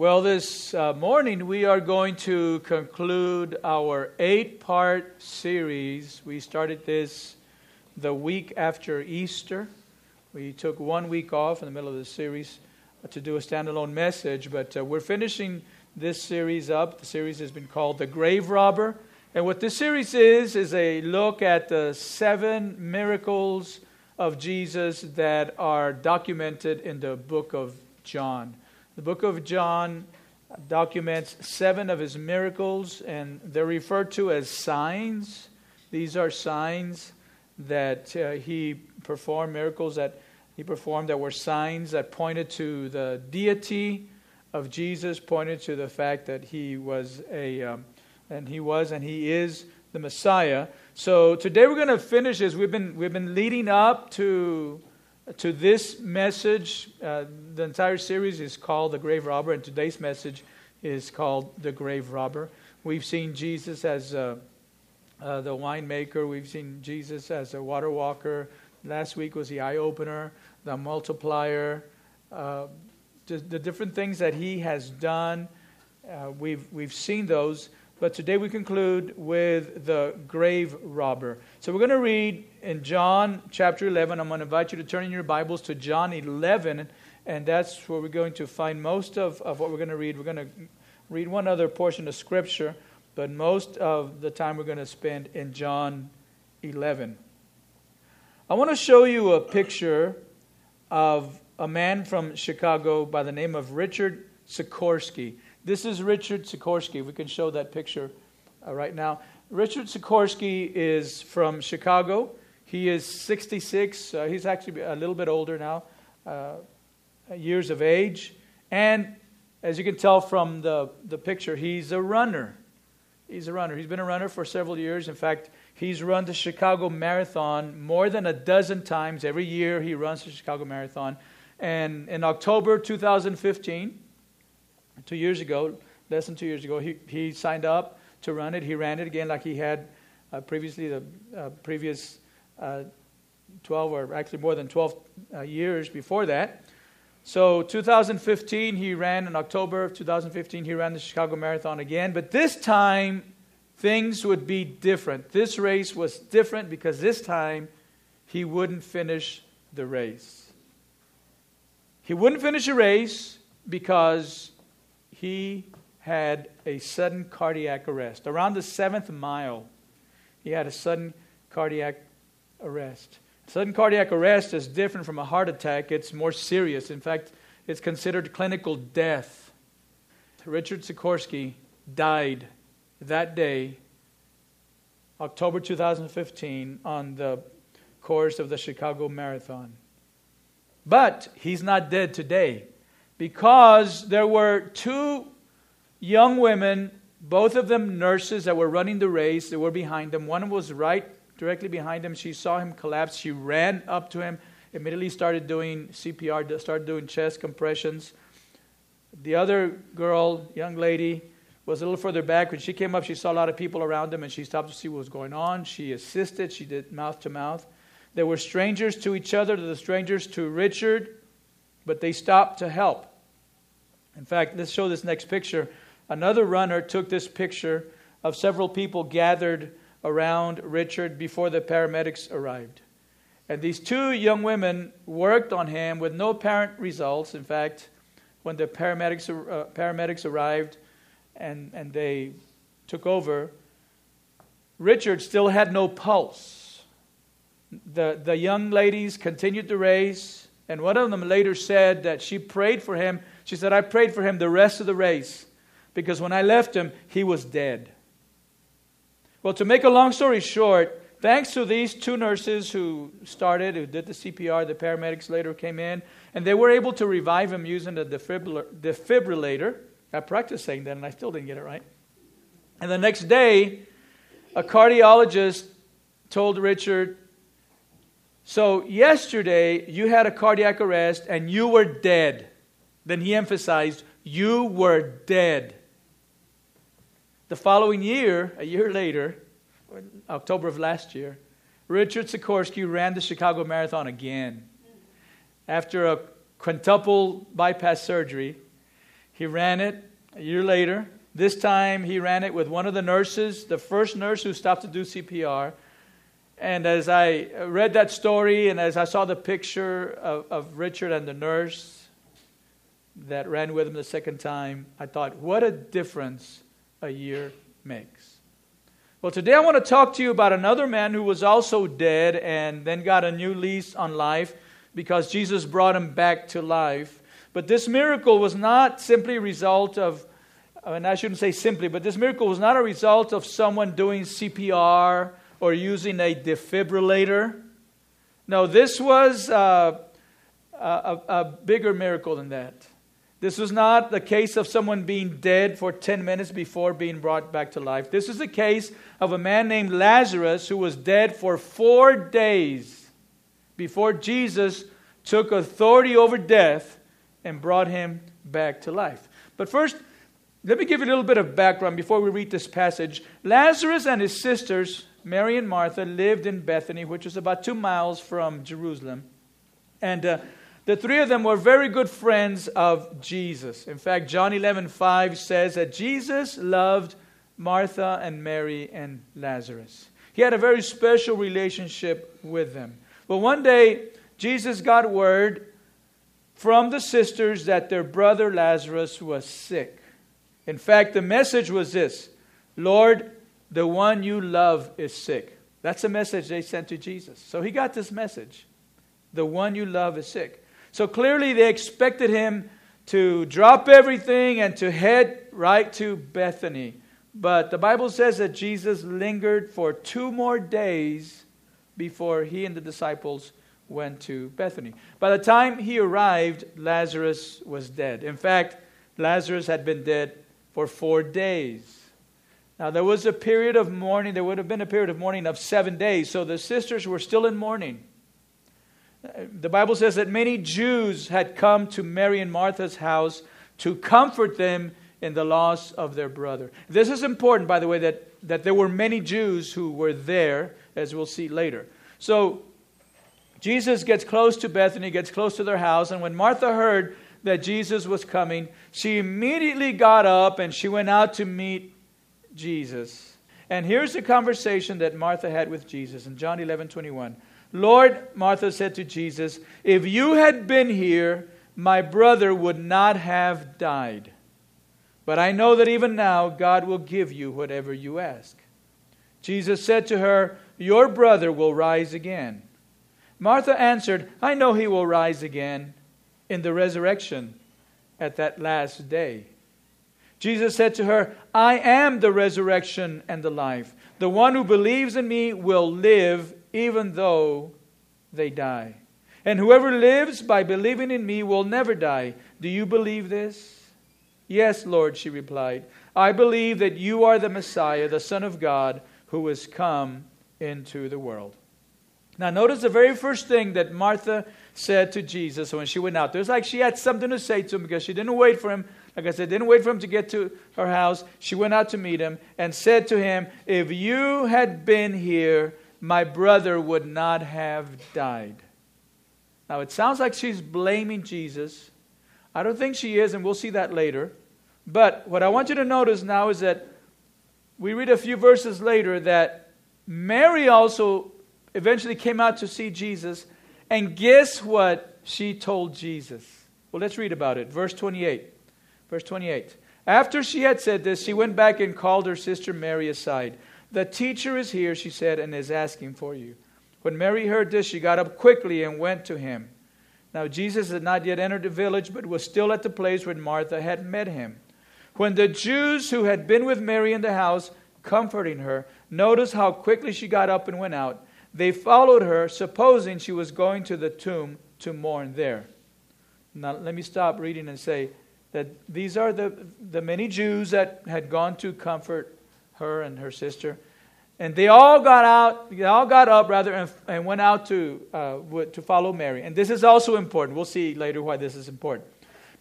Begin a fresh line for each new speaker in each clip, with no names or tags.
Well, this uh, morning we are going to conclude our eight part series. We started this the week after Easter. We took one week off in the middle of the series to do a standalone message, but uh, we're finishing this series up. The series has been called The Grave Robber. And what this series is, is a look at the seven miracles of Jesus that are documented in the book of John. The book of John documents seven of his miracles, and they're referred to as signs. These are signs that uh, he performed, miracles that he performed that were signs that pointed to the deity of Jesus, pointed to the fact that he was a, um, and he was and he is the Messiah. So today we're going to finish this. We've been, we've been leading up to to this message. Uh, the entire series is called The Grave Robber, and today's message is called The Grave Robber. We've seen Jesus as uh, uh, the winemaker, we've seen Jesus as a water walker. Last week was the eye opener, the multiplier, uh, the, the, different things that he has done. Uh, we've, we've seen those. But today we conclude with the grave robber. So we're going to read in John chapter 11. I'm going to invite you to turn in your Bibles to John 11, and that's where we're going to find most of, of what we're going to read. We're going to read one other portion of Scripture, but most of the time we're going to spend in John 11. I want to show you a picture of a man from Chicago by the name of Richard Sikorsky. This is Richard Sikorsky. We can show that picture uh, right now. Richard Sikorsky is from Chicago. He is 66. Uh, he's actually a little bit older now, uh, years of age. And as you can tell from the, the picture, he's a runner. He's a runner. He's been a runner for several years. In fact, he's run the Chicago Marathon more than a dozen times. Every year he runs the Chicago Marathon. And in October 2015, two years ago, less than two years ago, he, he signed up to run it. He ran it again like he had uh, previously, the uh, previous uh, 12 or actually more than 12 uh, years before that. So 2015, he ran in October of 2015, he ran the Chicago Marathon again. But this time, things would be different. This race was different because this time he wouldn't finish the race. He wouldn't finish a race because he had a sudden cardiac arrest. Around the seventh mile, he had a sudden cardiac arrest. Sudden cardiac arrest is different from a heart attack, it's more serious. In fact, it's considered clinical death. Richard Sikorsky died that day, October 2015, on the course of the Chicago Marathon. But he's not dead today because there were two young women, both of them nurses that were running the race, that were behind them. One was right directly behind him. She saw him collapse. She ran up to him, immediately started doing CPR, started doing chest compressions. The other girl, young lady, was a little further back. When she came up, she saw a lot of people around them and she stopped to see what was going on. She assisted, she did mouth to mouth. They were strangers to each other, the strangers to Richard, but they stopped to help. In fact, let's show this next picture. Another runner took this picture of several people gathered around Richard before the paramedics arrived. And these two young women worked on him with no apparent results. In fact, when the paramedics, uh, paramedics arrived and, and they took over, Richard still had no pulse. The, the young ladies continued the race, and one of them later said that she prayed for him she said, I prayed for him the rest of the race because when I left him, he was dead. Well, to make a long story short, thanks to these two nurses who started, who did the CPR, the paramedics later came in, and they were able to revive him using a defibrillator. I practiced saying that, and I still didn't get it right. And the next day, a cardiologist told Richard, So, yesterday you had a cardiac arrest and you were dead. Then he emphasized, You were dead. The following year, a year later, October of last year, Richard Sikorsky ran the Chicago Marathon again. After a quintuple bypass surgery, He ran it a year later. This time he ran it with one of the nurses, the first nurse who stopped to do CPR. And as I read that story and as I saw the picture of, of Richard and the nurse that ran with him the second time, I thought, what a difference a year makes. Well, today I want to talk to you about another man who was also dead and then got a new lease on life because Jesus brought him back to life. But this miracle was not simply a result of, and I shouldn't say simply, but this miracle was not a result of someone doing CPR or using a defibrillator. No, this was uh, a, a bigger miracle than that. This was not the case of someone being dead for 10 minutes before being brought back to life. This is the case of a man named Lazarus who was dead for four days before Jesus took authority over death and brought him back to life. But first, let me give you a little bit of background before we read this passage. Lazarus and his sisters Mary and Martha lived in Bethany, which is about two miles from Jerusalem. And uh, the three of them were very good friends of Jesus. In fact, John 11 5 says that Jesus loved Martha and Mary and Lazarus. He had a very special relationship with them. But one day, Jesus got word from the sisters that their brother Lazarus was sick. In fact, the message was this Lord, the one you love is sick. That's a message they sent to Jesus. So he got this message. The one you love is sick. So clearly they expected him to drop everything and to head right to Bethany. But the Bible says that Jesus lingered for two more days before he and the disciples went to Bethany. By the time he arrived, Lazarus was dead. In fact, Lazarus had been dead for four days. Now, there was a period of mourning. There would have been a period of mourning of seven days. So the sisters were still in mourning. The Bible says that many Jews had come to Mary and Martha's house to comfort them in the loss of their brother. This is important, by the way, that, that there were many Jews who were there, as we'll see later. So Jesus gets close to Bethany, gets close to their house, and when Martha heard that Jesus was coming, she immediately got up and she went out to meet Jesus. And here's the conversation that Martha had with Jesus in John 11 21. Lord, Martha said to Jesus, if you had been here, my brother would not have died. But I know that even now God will give you whatever you ask. Jesus said to her, Your brother will rise again. Martha answered, I know he will rise again in the resurrection at that last day. Jesus said to her, I am the resurrection and the life. The one who believes in me will live even though they die. And whoever lives by believing in me will never die. Do you believe this? Yes, Lord, she replied. I believe that you are the Messiah, the Son of God, who has come into the world. Now, notice the very first thing that Martha said to Jesus when she went out. It was like she had something to say to him because she didn't wait for him like I said, didn't wait for him to get to her house. She went out to meet him and said to him, If you had been here, my brother would not have died. Now, it sounds like she's blaming Jesus. I don't think she is, and we'll see that later. But what I want you to notice now is that we read a few verses later that Mary also eventually came out to see Jesus. And guess what she told Jesus? Well, let's read about it. Verse 28. Verse 28. After she had said this, she went back and called her sister Mary aside. The teacher is here, she said, and is asking for you. When Mary heard this, she got up quickly and went to him. Now, Jesus had not yet entered the village, but was still at the place where Martha had met him. When the Jews who had been with Mary in the house, comforting her, noticed how quickly she got up and went out, they followed her, supposing she was going to the tomb to mourn there. Now, let me stop reading and say, that these are the, the many Jews that had gone to comfort her and her sister. And they all got out, they all got up rather, and, and went out to, uh, to follow Mary. And this is also important. We'll see later why this is important.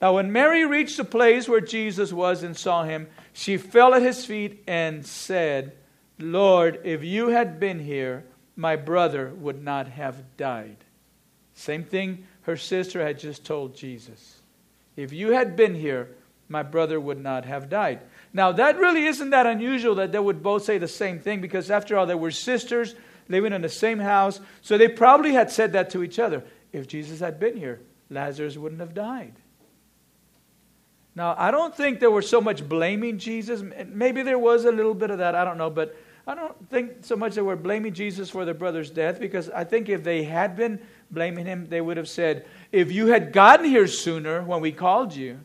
Now, when Mary reached the place where Jesus was and saw him, she fell at his feet and said, Lord, if you had been here, my brother would not have died. Same thing her sister had just told Jesus. If you had been here, my brother would not have died. Now, that really isn't that unusual that they would both say the same thing because, after all, they were sisters living in the same house. So they probably had said that to each other. If Jesus had been here, Lazarus wouldn't have died. Now, I don't think there were so much blaming Jesus. Maybe there was a little bit of that. I don't know. But I don't think so much they were blaming Jesus for their brother's death because I think if they had been blaming him, they would have said, If you had gotten here sooner when we called you,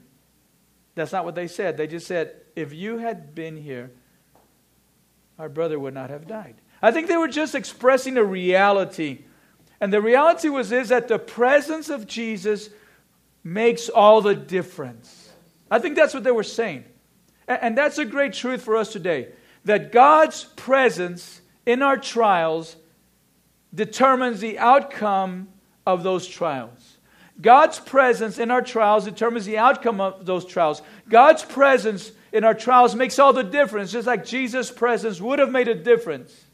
that's not what they said. They just said, If you had been here, our brother would not have died. I think they were just expressing a reality. And the reality was is that the presence of Jesus makes all the difference. I think that's what they were saying. And that's a great truth for us today. That God's presence in our trials determines the outcome of those trials. God's presence in our trials determines the outcome of those trials. God's presence in our trials makes all the difference, just like Jesus' presence would have made a difference.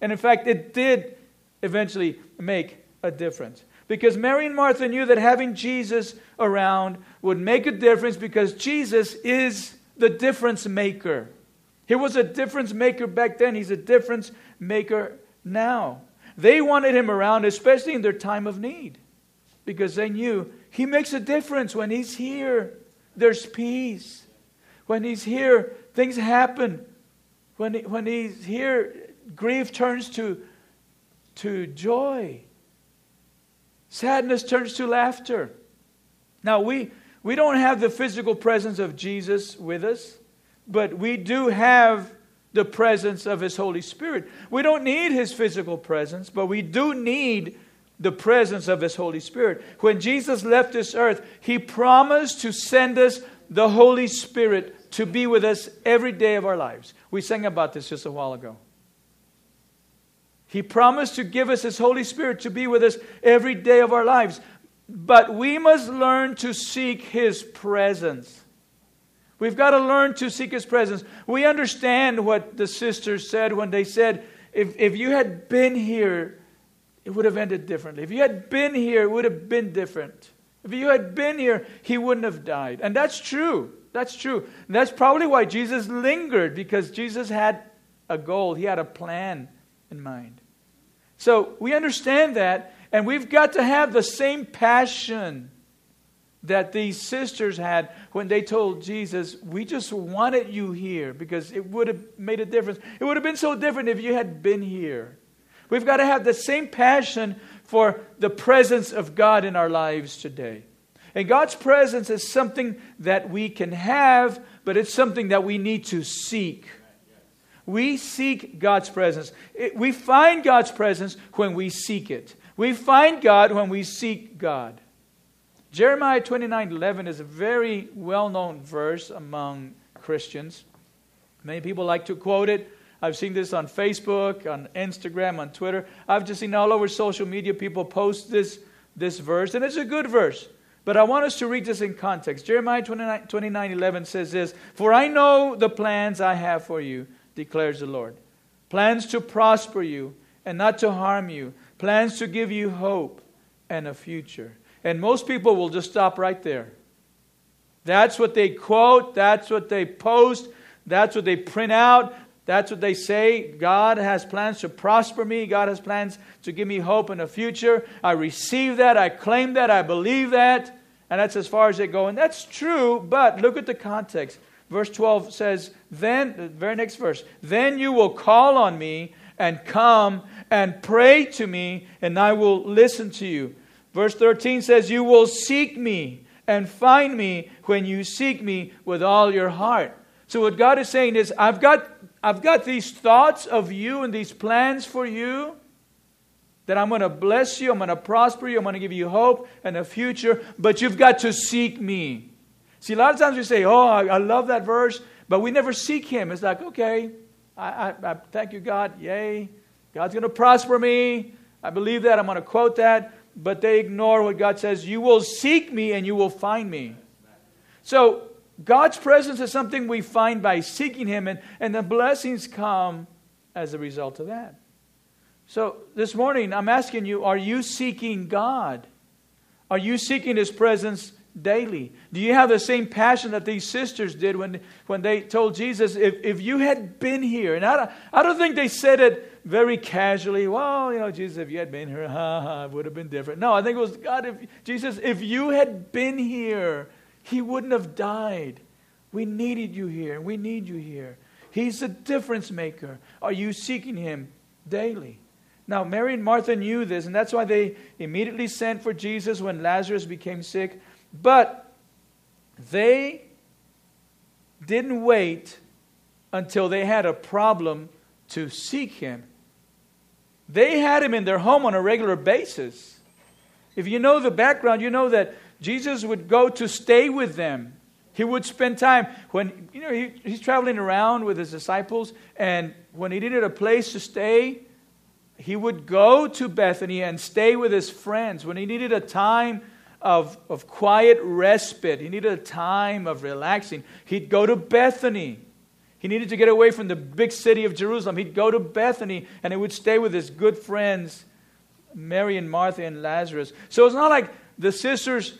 And in fact, it did eventually make a difference. Because Mary and Martha knew that having Jesus around would make a difference because Jesus is the difference maker. He was a difference maker back then, he's a difference maker now. They wanted him around, especially in their time of need, because they knew he makes a difference when he's here. There's peace. When he's here, things happen. When, he, when he's here, grief turns to, to joy. Sadness turns to laughter. Now, we, we don't have the physical presence of Jesus with us, but we do have the presence of His Holy Spirit. We don't need His physical presence, but we do need the presence of His Holy Spirit. When Jesus left this earth, He promised to send us the Holy Spirit to be with us every day of our lives. We sang about this just a while ago. He promised to give us His Holy Spirit to be with us every day of our lives. But we must learn to seek His presence. We've got to learn to seek His presence. We understand what the sisters said when they said, if, if you had been here, it would have ended differently. If you had been here, it would have been different. If you had been here, he wouldn't have died. And that's true. That's true. And that's probably why Jesus lingered, because Jesus had a goal, he had a plan in mind. So we understand that, and we've got to have the same passion that these sisters had when they told Jesus, We just wanted you here because it would have made a difference. It would have been so different if you had been here. We've got to have the same passion for the presence of God in our lives today. And God's presence is something that we can have, but it's something that we need to seek. We seek God's presence. It, we find God's presence when we seek it. We find God when we seek God. Jeremiah 29 11 is a very well known verse among Christians. Many people like to quote it. I've seen this on Facebook, on Instagram, on Twitter. I've just seen all over social media people post this, this verse, and it's a good verse. But I want us to read this in context. Jeremiah 29, 29 11 says this For I know the plans I have for you, declares the Lord. Plans to prosper you and not to harm you, plans to give you hope and a future. And most people will just stop right there. That's what they quote, that's what they post, that's what they print out, that's what they say. God has plans to prosper me, God has plans to give me hope in the future. I receive that, I claim that, I believe that, and that's as far as they go. And that's true, but look at the context. Verse 12 says, Then, the very next verse, then you will call on me and come and pray to me, and I will listen to you. Verse 13 says, You will seek me and find me when you seek me with all your heart. So, what God is saying is, I've got, I've got these thoughts of you and these plans for you that I'm going to bless you, I'm going to prosper you, I'm going to give you hope and a future, but you've got to seek me. See, a lot of times we say, Oh, I, I love that verse, but we never seek Him. It's like, okay, I, I, I thank you, God. Yay. God's going to prosper me. I believe that. I'm going to quote that but they ignore what God says. You will seek me and you will find me. So, God's presence is something we find by seeking Him, and, and the blessings come as a result of that. So, this morning, I'm asking you are you seeking God? Are you seeking His presence daily? Do you have the same passion that these sisters did when, when they told Jesus, if, if you had been here? And I don't, I don't think they said it very casually. Well, you know, Jesus, if you had been here, ha, ha, it would have been different. No, I think it was, God, if, Jesus, if you had been here, he wouldn't have died. We needed you here. We need you here. He's a difference maker. Are you seeking him daily? Now, Mary and Martha knew this, and that's why they immediately sent for Jesus when Lazarus became sick. But they didn't wait until they had a problem to seek him. They had him in their home on a regular basis. If you know the background, you know that Jesus would go to stay with them. He would spend time when, you know, he, he's traveling around with his disciples, and when he needed a place to stay, he would go to Bethany and stay with his friends. When he needed a time of, of quiet respite, he needed a time of relaxing, he'd go to Bethany. He needed to get away from the big city of Jerusalem. He'd go to Bethany and he would stay with his good friends, Mary and Martha and Lazarus. So it's not like the sisters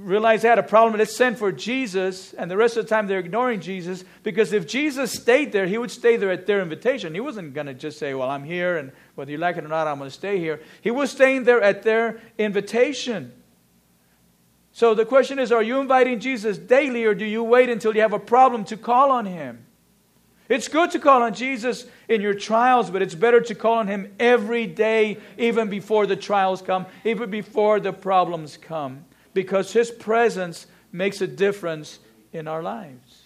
realized they had a problem. Let's send for Jesus, and the rest of the time they're ignoring Jesus because if Jesus stayed there, he would stay there at their invitation. He wasn't going to just say, Well, I'm here, and whether you like it or not, I'm going to stay here. He was staying there at their invitation. So the question is Are you inviting Jesus daily, or do you wait until you have a problem to call on him? It's good to call on Jesus in your trials, but it's better to call on him every day, even before the trials come, even before the problems come because His presence makes a difference in our lives.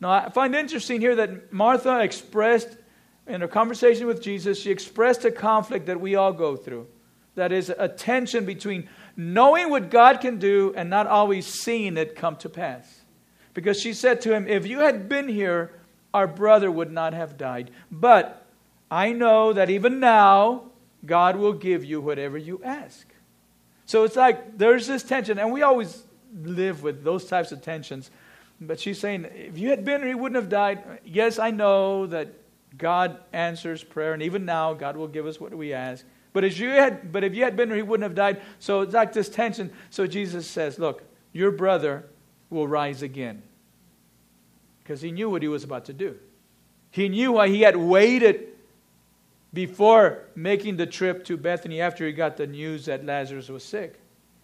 Now, I find interesting here that Martha expressed in her conversation with Jesus, she expressed a conflict that we all go through. That is a tension between knowing what God can do and not always seeing it come to pass. Because she said to him, If you had been here, our brother would not have died. But I know that even now, God will give you whatever you ask. So it's like there's this tension, and we always live with those types of tensions. But she's saying, if you had been here, he wouldn't have died. Yes, I know that God answers prayer, and even now, God will give us what we ask. But if you had, but if you had been here, he wouldn't have died. So it's like this tension. So Jesus says, look, your brother will rise again. Because he knew what he was about to do. He knew why he had waited before making the trip to Bethany after he got the news that Lazarus was sick.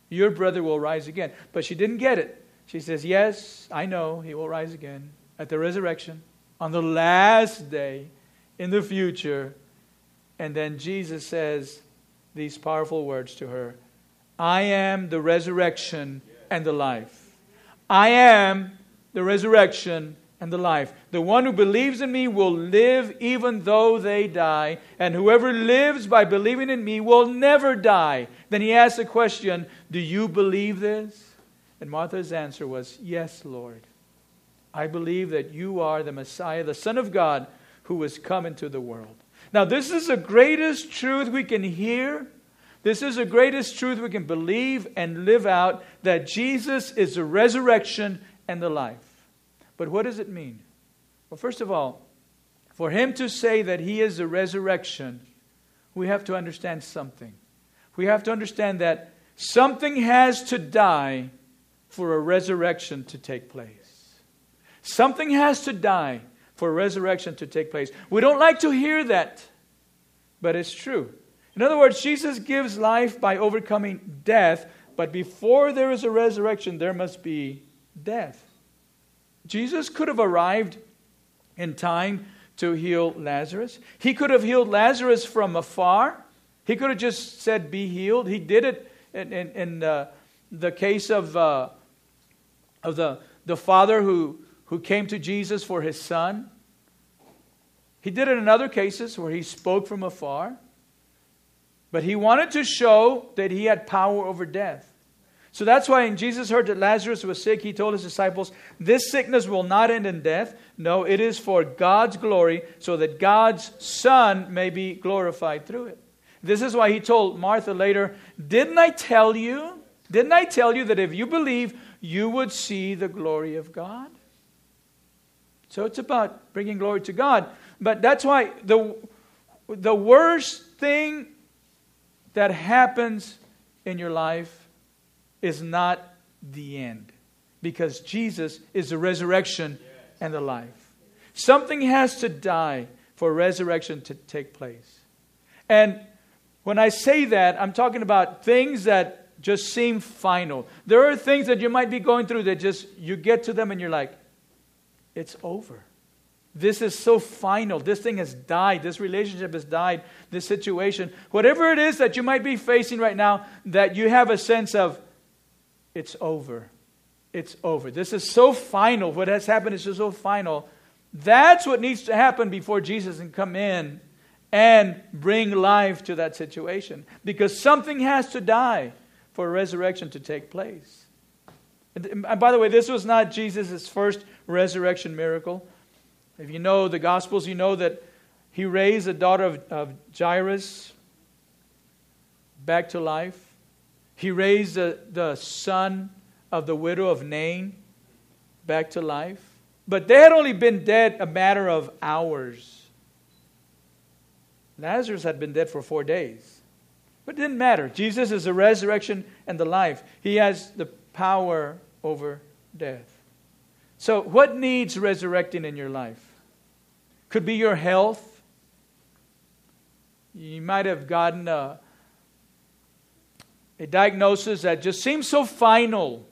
Your brother will rise again. But she didn't get it. She says, Yes, I know he will rise again at the resurrection on the last day in the future. And then Jesus says these powerful words to her I am the resurrection and the life. I am the resurrection and the life. The one who believes in me will live even though they die, and whoever lives by believing in me will never die. Then he asked the question, Do you believe this? And Martha's answer was, Yes, Lord. I believe that you are the Messiah, the Son of God, who has come into the world. Now, this is the greatest truth we can hear. This is the greatest truth we can believe and live out that Jesus is the resurrection and the life. But what does it mean? Well, first of all, for him to say that he is the resurrection, we have to understand something. We have to understand that something has to die for a resurrection to take place. Something has to die for a resurrection to take place. We don't like to hear that, but it's true. In other words, Jesus gives life by overcoming death, but before there is a resurrection, there must be death. Jesus could have arrived in time to heal Lazarus. He could have healed Lazarus from afar. He could have just said, Be healed. He did it in, in, in uh, the case of, uh, of the, the father who, who came to Jesus for his son. He did it in other cases where he spoke from afar. But he wanted to show that he had power over death. So that's why when Jesus heard that Lazarus was sick, he told his disciples, This sickness will not end in death. No, it is for God's glory, so that God's Son may be glorified through it. This is why he told Martha later, Didn't I tell you? Didn't I tell you that if you believe, you would see the glory of God? So it's about bringing glory to God. But that's why the, the worst thing that happens in your life is not the end. Because Jesus is the resurrection and the life. Something has to die for resurrection to take place. And when I say that, I'm talking about things that just seem final. There are things that you might be going through that just you get to them and you're like, it's over. This is so final. This thing has died. This relationship has died. This situation, whatever it is that you might be facing right now, that you have a sense of, it's over. It's over. This is so final. What has happened is so final. That's what needs to happen before Jesus can come in and bring life to that situation. Because something has to die for resurrection to take place. And by the way, this was not Jesus' first resurrection miracle. If you know the Gospels, you know that he raised the daughter of, of Jairus back to life. He raised the, the son of the widow of Nain back to life. But they had only been dead a matter of hours. Lazarus had been dead for four days. But it didn't matter. Jesus is the resurrection and the life, He has the power over death. So, what needs resurrecting in your life? Could be your health. You might have gotten a, a diagnosis that just seems so final.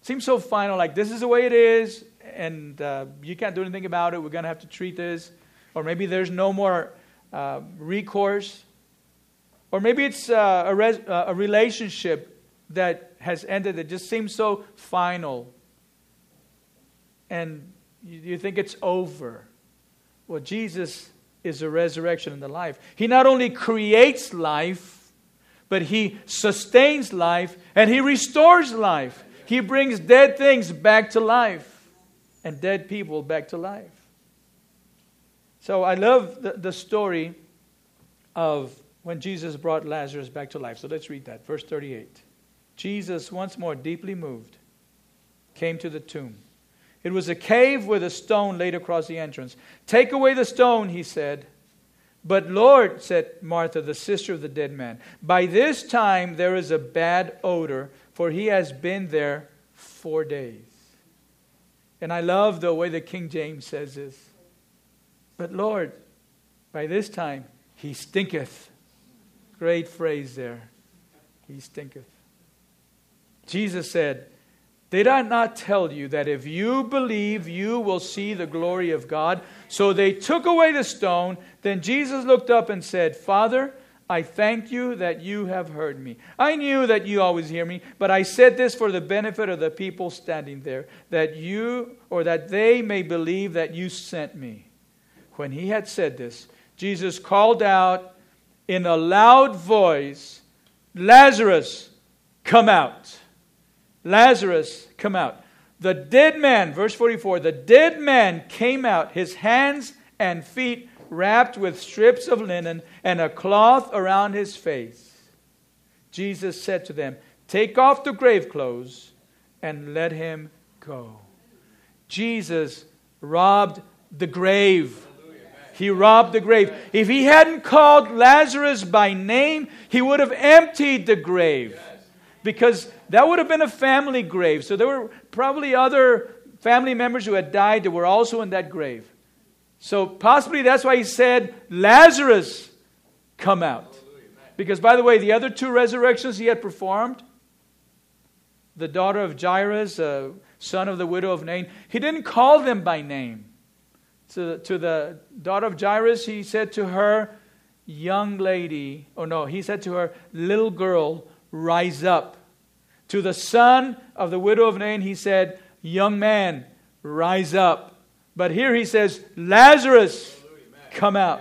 Seems so final, like this is the way it is, and uh, you can't do anything about it. We're going to have to treat this. Or maybe there's no more uh, recourse. Or maybe it's uh, a, res- uh, a relationship that has ended that just seems so final. And you, you think it's over. Well, Jesus is the resurrection and the life. He not only creates life, but He sustains life and He restores life. He brings dead things back to life and dead people back to life. So I love the, the story of when Jesus brought Lazarus back to life. So let's read that. Verse 38. Jesus, once more deeply moved, came to the tomb. It was a cave with a stone laid across the entrance. Take away the stone, he said. But Lord, said Martha, the sister of the dead man, by this time there is a bad odor, for he has been there four days. And I love the way the King James says this. But Lord, by this time he stinketh. Great phrase there. He stinketh. Jesus said, did I not tell you that if you believe, you will see the glory of God? So they took away the stone. Then Jesus looked up and said, Father, I thank you that you have heard me. I knew that you always hear me, but I said this for the benefit of the people standing there, that you, or that they may believe that you sent me. When he had said this, Jesus called out in a loud voice, Lazarus, come out. Lazarus, come out. The dead man, verse 44, the dead man came out, his hands and feet wrapped with strips of linen and a cloth around his face. Jesus said to them, Take off the grave clothes and let him go. Jesus robbed the grave. He robbed the grave. If he hadn't called Lazarus by name, he would have emptied the grave because that would have been a family grave. So there were probably other family members who had died that were also in that grave. So possibly that's why he said, Lazarus, come out. Because, by the way, the other two resurrections he had performed, the daughter of Jairus, uh, son of the widow of Nain, he didn't call them by name. To, to the daughter of Jairus, he said to her, Young lady, oh no, he said to her, Little girl, rise up. To the son of the widow of Nain, he said, Young man, rise up. But here he says, Lazarus, come out.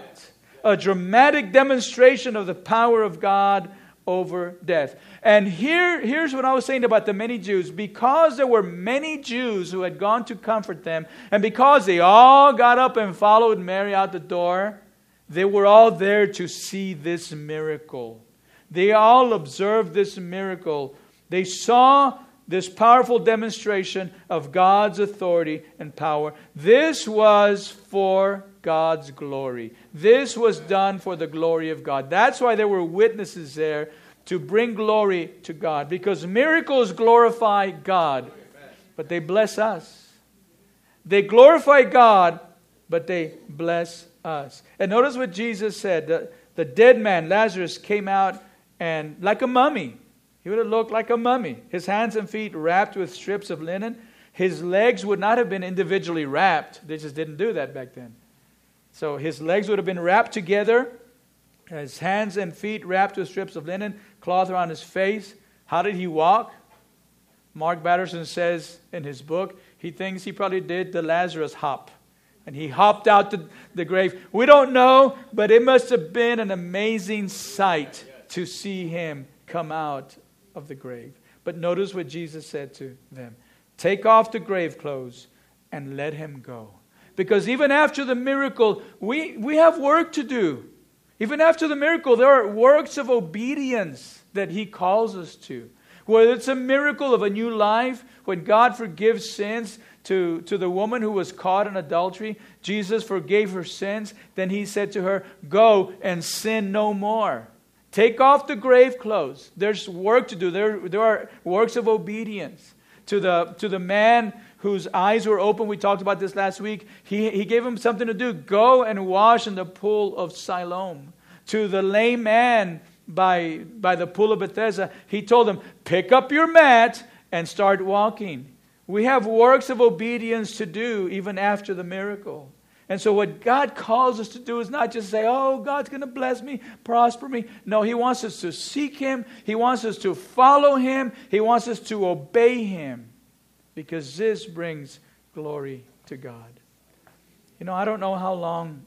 A dramatic demonstration of the power of God over death. And here, here's what I was saying about the many Jews. Because there were many Jews who had gone to comfort them, and because they all got up and followed Mary out the door, they were all there to see this miracle. They all observed this miracle. They saw this powerful demonstration of God's authority and power. This was for God's glory. This was done for the glory of God. That's why there were witnesses there to bring glory to God because miracles glorify God, but they bless us. They glorify God, but they bless us. And notice what Jesus said the, the dead man, Lazarus, came out and like a mummy. He would have looked like a mummy. His hands and feet wrapped with strips of linen. His legs would not have been individually wrapped. They just didn't do that back then. So his legs would have been wrapped together, his hands and feet wrapped with strips of linen, cloth around his face. How did he walk? Mark Batterson says in his book, he thinks he probably did the Lazarus hop. And he hopped out the, the grave. We don't know, but it must have been an amazing sight to see him come out of the grave. But notice what Jesus said to them Take off the grave clothes and let him go. Because even after the miracle, we, we have work to do. Even after the miracle, there are works of obedience that he calls us to. Whether it's a miracle of a new life, when God forgives sins to, to the woman who was caught in adultery, Jesus forgave her sins. Then he said to her, Go and sin no more. Take off the grave clothes. There's work to do. There, there are works of obedience. To the, to the man whose eyes were open, we talked about this last week, he, he gave him something to do. Go and wash in the pool of Siloam. To the lame man by, by the pool of Bethesda, he told him, Pick up your mat and start walking. We have works of obedience to do even after the miracle. And so, what God calls us to do is not just say, Oh, God's going to bless me, prosper me. No, He wants us to seek Him, He wants us to follow Him, He wants us to obey Him, because this brings glory to God. You know, I don't know how long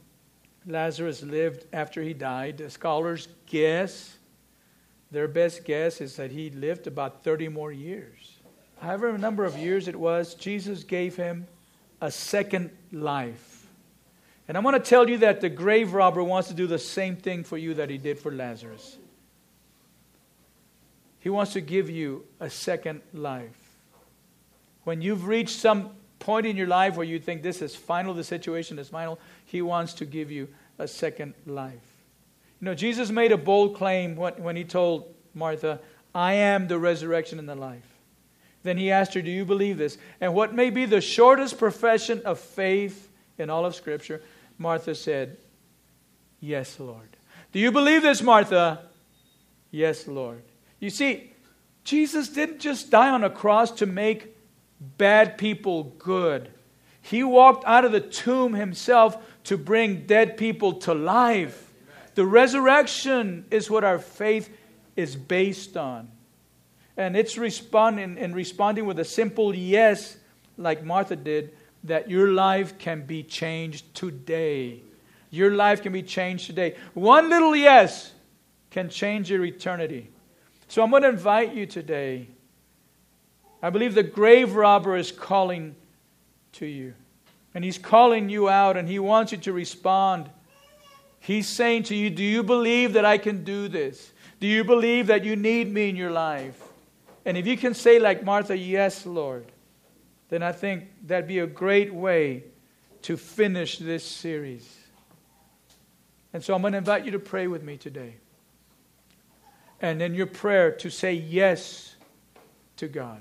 Lazarus lived after he died. The scholars guess, their best guess is that he lived about 30 more years. However, number of years it was, Jesus gave him a second life. And I'm going to tell you that the grave robber wants to do the same thing for you that he did for Lazarus. He wants to give you a second life. When you've reached some point in your life where you think this is final, the situation is final, he wants to give you a second life. You know, Jesus made a bold claim when, when he told Martha, I am the resurrection and the life. Then he asked her, Do you believe this? And what may be the shortest profession of faith in all of Scripture, Martha said, Yes, Lord. Do you believe this, Martha? Yes, Lord. You see, Jesus didn't just die on a cross to make bad people good. He walked out of the tomb himself to bring dead people to life. The resurrection is what our faith is based on. And it's responding and responding with a simple yes, like Martha did, that your life can be changed today. Your life can be changed today. One little yes can change your eternity. So I'm going to invite you today. I believe the grave robber is calling to you. And he's calling you out and he wants you to respond. He's saying to you, Do you believe that I can do this? Do you believe that you need me in your life? And if you can say, like Martha, Yes, Lord, then I think that'd be a great way to finish this series. And so I'm going to invite you to pray with me today. And in your prayer, to say yes to God.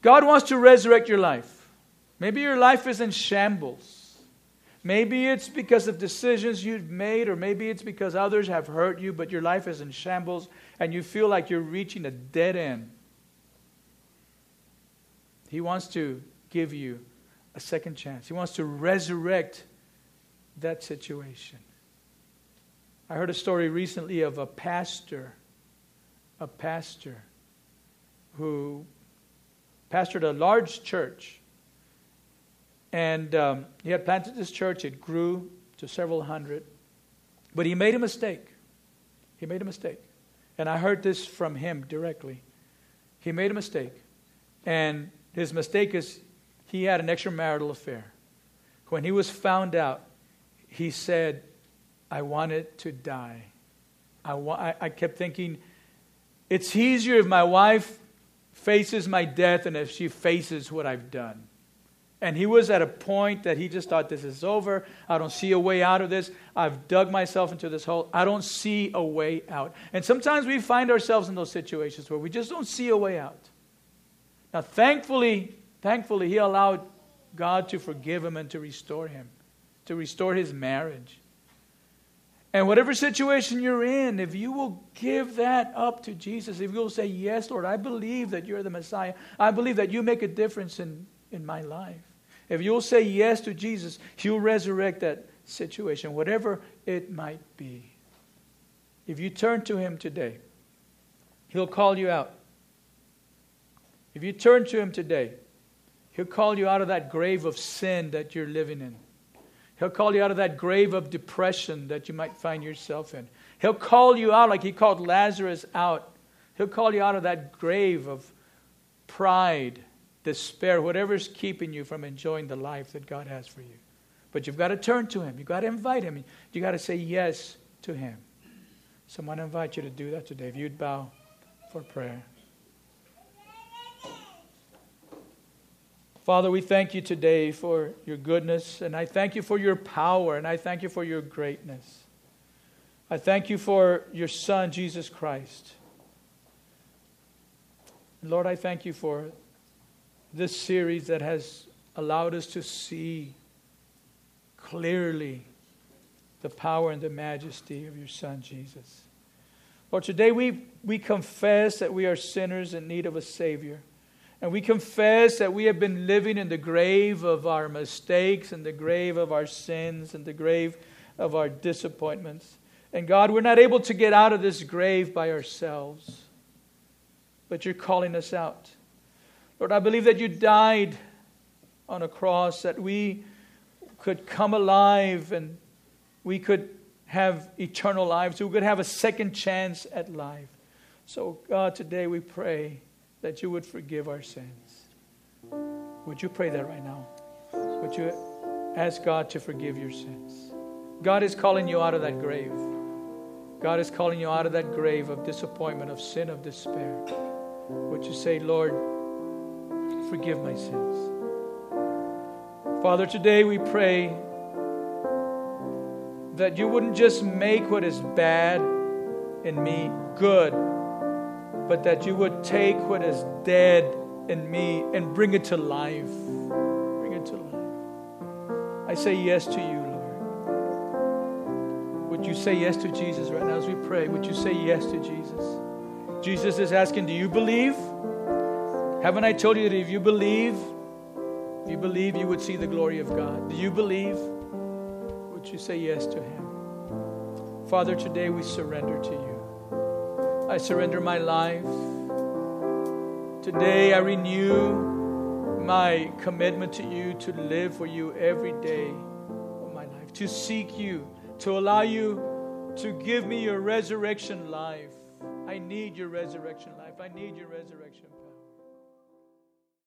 God wants to resurrect your life. Maybe your life is in shambles. Maybe it's because of decisions you've made, or maybe it's because others have hurt you, but your life is in shambles and you feel like you're reaching a dead end. He wants to give you a second chance. He wants to resurrect that situation. I heard a story recently of a pastor, a pastor who pastored a large church. And um, he had planted this church, it grew to several hundred. But he made a mistake. He made a mistake. And I heard this from him directly. He made a mistake. And his mistake is he had an extramarital affair. When he was found out, he said, I wanted to die. I, wa- I, kept thinking, it's easier if my wife faces my death than if she faces what I've done. And he was at a point that he just thought, this is over. I don't see a way out of this. I've dug myself into this hole. I don't see a way out. And sometimes we find ourselves in those situations where we just don't see a way out. Now, thankfully, thankfully, he allowed God to forgive him and to restore him, to restore his marriage. And whatever situation you're in, if you will give that up to Jesus, if you will say, Yes, Lord, I believe that you're the Messiah, I believe that you make a difference in, in my life. If you'll say yes to Jesus, He'll resurrect that situation, whatever it might be. If you turn to Him today, He'll call you out. If you turn to Him today, He'll call you out of that grave of sin that you're living in. He'll call you out of that grave of depression that you might find yourself in. He'll call you out like he called Lazarus out. He'll call you out of that grave of pride, despair, whatever's keeping you from enjoying the life that God has for you. But you've got to turn to him. You've got to invite him. You've got to say yes to him. So Someone invite you to do that today. If you'd bow for prayer. Father, we thank you today for your goodness, and I thank you for your power, and I thank you for your greatness. I thank you for your Son, Jesus Christ. Lord, I thank you for this series that has allowed us to see clearly the power and the majesty of your Son, Jesus. Lord, today we, we confess that we are sinners in need of a Savior. And we confess that we have been living in the grave of our mistakes and the grave of our sins and the grave of our disappointments. And God, we're not able to get out of this grave by ourselves, but you're calling us out. Lord, I believe that you died on a cross that we could come alive and we could have eternal lives, we could have a second chance at life. So, God, today we pray that you would forgive our sins. Would you pray that right now? Would you ask God to forgive your sins? God is calling you out of that grave. God is calling you out of that grave of disappointment, of sin, of despair. Would you say, Lord, forgive my sins? Father, today we pray that you wouldn't just make what is bad in me good but that you would take what is dead in me and bring it to life. Bring it to life. I say yes to you, Lord. Would you say yes to Jesus right now as we pray? Would you say yes to Jesus? Jesus is asking, Do you believe? Haven't I told you that if you believe, if you believe, you would see the glory of God? Do you believe? Would you say yes to Him? Father, today we surrender to you. I surrender my life. Today I renew my commitment to you to live for you every day of my life, to seek you, to allow you to give me your resurrection life. I need your resurrection life. I need your resurrection.